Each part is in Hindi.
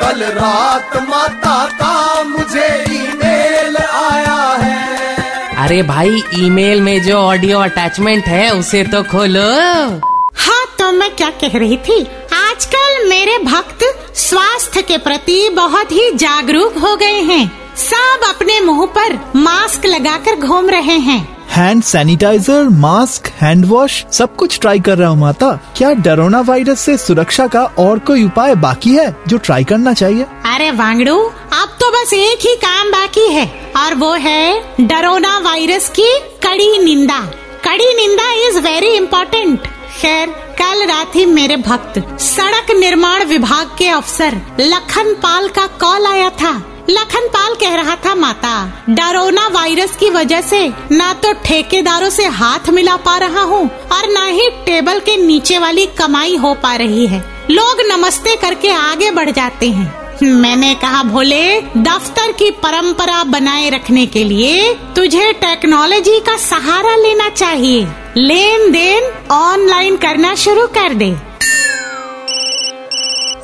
कल रात माता का मुझे ईमेल आया है। अरे भाई ईमेल में जो ऑडियो अटैचमेंट है उसे तो खोलो। हाँ तो मैं क्या कह रही थी? आजकल मेरे भक्त स्वास्थ्य के प्रति बहुत ही जागरूक हो गए हैं। सब अपने मुँह पर मास्क लगाकर घूम रहे हैं। Hand sanitiser mask hand wash सब कुछ ट्राई कर रहा हूँ माता। क्या डरोना वायरस से सुरक्षा का और कोई उपाय बाकी है जो ट्राई करना चाहिए? अरे वांगड़ू, अब तो बस एक ही काम बाकी है, और वो है डरोना वायरस की कड़ी निंदा। कड़ी निंदा इज़ वेरी इम्पोर्टेंट खैर, कल रात ही मेरे भक्त, सड़क निर्माण विभाग के अफसर लखन पाल का कॉल आया था। लखन पाल कह रहा था, माता, डरोना वायरस की वजह से ना तो ठेकेदारों से हाथ मिला पा रहा हूँ और ना ही टेबल के नीचे वाली कमाई हो पा रही है। लोग नमस्ते करके आगे बढ़ जाते हैं। मैंने कहा, भोले, दफ्तर की परंपरा बनाए रखने के लिए तुझे टेक्नोलॉजी का सहारा लेना चाहिए। लेन देन ऑनलाइन करना शुरू कर दे।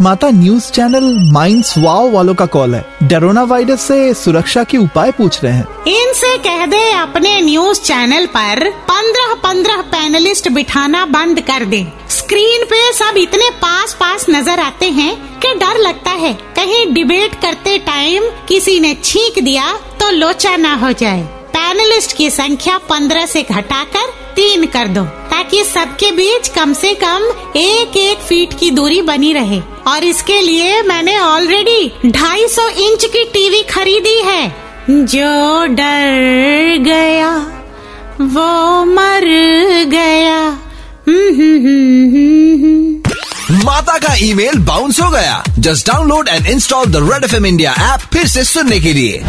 माता न्यूज़ चैनल माइंड्स वाओ वालों का कॉल है। डरोना वायरस से सुरक्षा के उपाय पूछ रहे हैं। इनसे कह दे अपने न्यूज़ चैनल पर, पंद्रह पंद्रह पैनलिस्ट बिठाना बंद कर दे। स्क्रीन पे सब इतने पास पास नज़र आते हैं कि डर लगता है। कहीं डिबेट करते टाइम किसी ने छींक दिया तो लोचा ना हो जाए। पैनलिस्ट की संख्या पंद्रह से घटाकर तीन कर दो। ताकि सबके बीच कम से कम एक एक फीट की दूरी बनी रहे। और इसके लिए मैंने ऑलरेडी ढाई सौ इंच की टीवी खरीदी है। जो डर गया, वो मर गया। माता का ईमेल बाउंस हो गया। Just download and install the red F M India app फिर से सुनने के लिए।